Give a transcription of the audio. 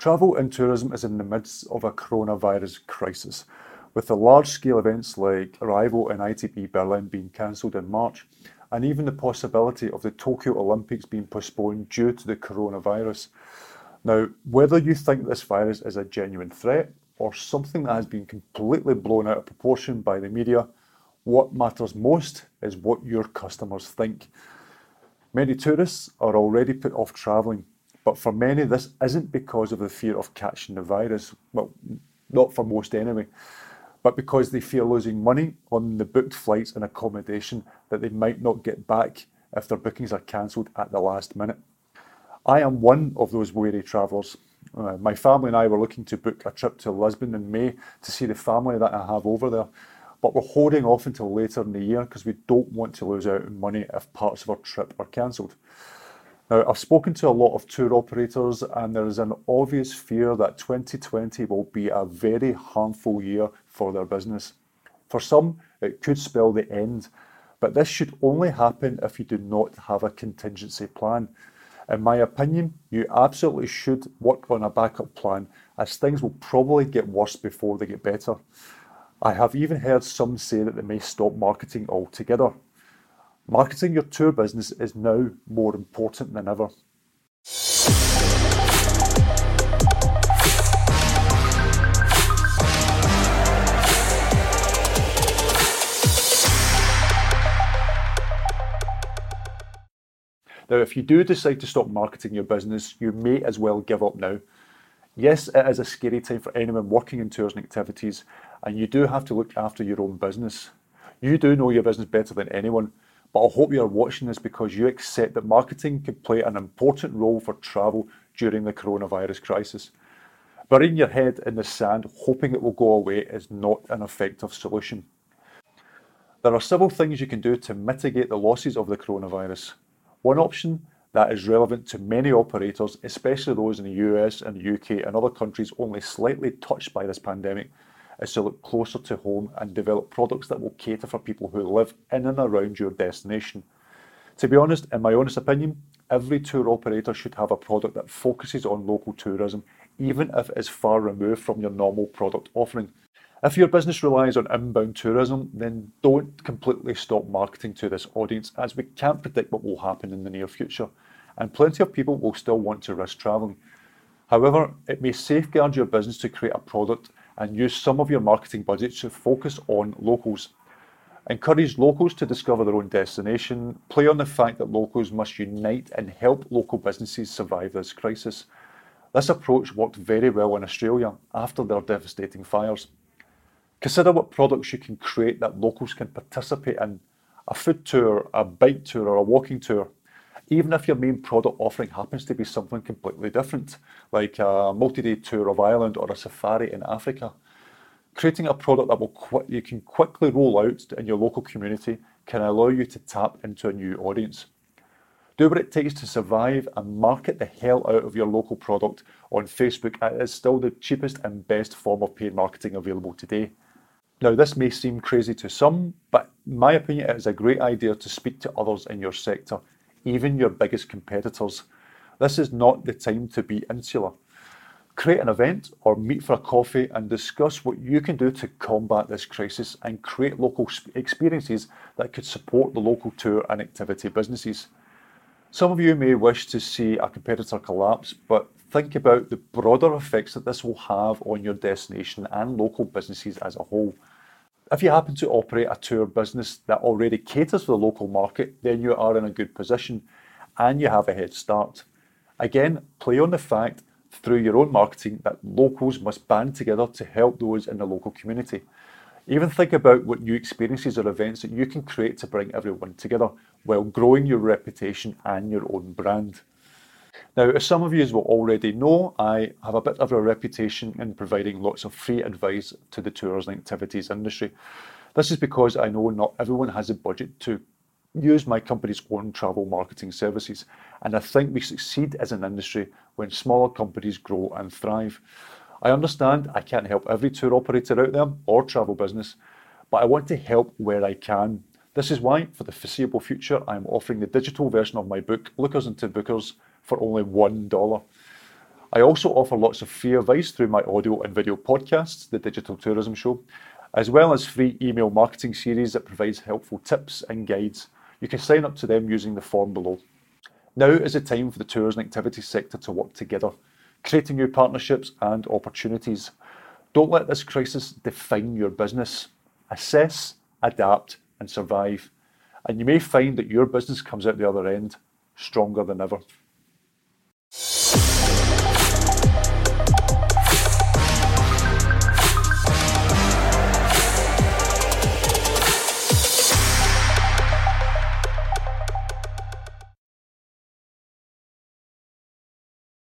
Travel and tourism is in the midst of a coronavirus crisis, with the large scale events like Arival and ITB Berlin being cancelled in March, and even the possibility of the Tokyo Olympics being postponed due to the coronavirus. Now, whether you think this virus is a genuine threat or something that has been completely blown out of proportion by the media, what matters most is what your customers think. Many tourists are already put off travelling but for many, this isn't because of the fear of catching the virus. Well, not for most anyway. But because they fear losing money on the booked flights and accommodation that they might not get back if their bookings are cancelled at the last minute. I am one of those wary travellers. Uh, my family and I were looking to book a trip to Lisbon in May to see the family that I have over there. But we're holding off until later in the year because we don't want to lose out on money if parts of our trip are cancelled. Now, I've spoken to a lot of tour operators, and there is an obvious fear that 2020 will be a very harmful year for their business. For some, it could spell the end, but this should only happen if you do not have a contingency plan. In my opinion, you absolutely should work on a backup plan, as things will probably get worse before they get better. I have even heard some say that they may stop marketing altogether. Marketing your tour business is now more important than ever. Now, if you do decide to stop marketing your business, you may as well give up now. Yes, it is a scary time for anyone working in tours and activities, and you do have to look after your own business. You do know your business better than anyone, but I hope you are watching this because you accept that marketing could play an important role for travel during the coronavirus crisis. Burying your head in the sand, hoping it will go away, is not an effective solution. There are several things you can do to mitigate the losses of the coronavirus. One option that is relevant to many operators, especially those in the US and the UK and other countries only slightly touched by this pandemic, is to look closer to home and develop products that will cater for people who live in and around your destination. To be honest, in my honest opinion, every tour operator should have a product that focuses on local tourism, even if it is far removed from your normal product offering. If your business relies on inbound tourism, then don't completely stop marketing to this audience as we can't predict what will happen in the near future, and plenty of people will still want to risk travelling. However, it may safeguard your business to create a product and use some of your marketing budget to focus on locals. Encourage locals to discover their own destination. Play on the fact that locals must unite and help local businesses survive this crisis. This approach worked very well in Australia after their devastating fires. Consider what products you can create that locals can participate in a food tour, a bike tour, or a walking tour even if your main product offering happens to be something completely different, like a multi-day tour of Ireland or a safari in Africa. Creating a product that will qu- you can quickly roll out in your local community can allow you to tap into a new audience. Do what it takes to survive and market the hell out of your local product on Facebook. It is still the cheapest and best form of paid marketing available today. Now, this may seem crazy to some, but in my opinion, it is a great idea to speak to others in your sector even your biggest competitors. This is not the time to be insular. Create an event or meet for a coffee and discuss what you can do to combat this crisis and create local experiences that could support the local tour and activity businesses. Some of you may wish to see a competitor collapse, but think about the broader effects that this will have on your destination and local businesses as a whole. If you happen to operate a tour business that already caters for the local market, then you are in a good position and you have a head start. Again, play on the fact through your own marketing that locals must band together to help those in the local community. Even think about what new experiences or events that you can create to bring everyone together while growing your reputation and your own brand. Now, as some of you will already know, I have a bit of a reputation in providing lots of free advice to the tours and activities industry. This is because I know not everyone has a budget to use my company's own travel marketing services, and I think we succeed as an industry when smaller companies grow and thrive. I understand I can't help every tour operator out there or travel business, but I want to help where I can. This is why, for the foreseeable future, I am offering the digital version of my book, Lookers into Bookers, for only $1. I also offer lots of free advice through my audio and video podcasts, The Digital Tourism Show, as well as free email marketing series that provides helpful tips and guides. You can sign up to them using the form below. Now is the time for the tours and activities sector to work together, creating new partnerships and opportunities. Don't let this crisis define your business. Assess, adapt, and survive. And you may find that your business comes out the other end stronger than ever.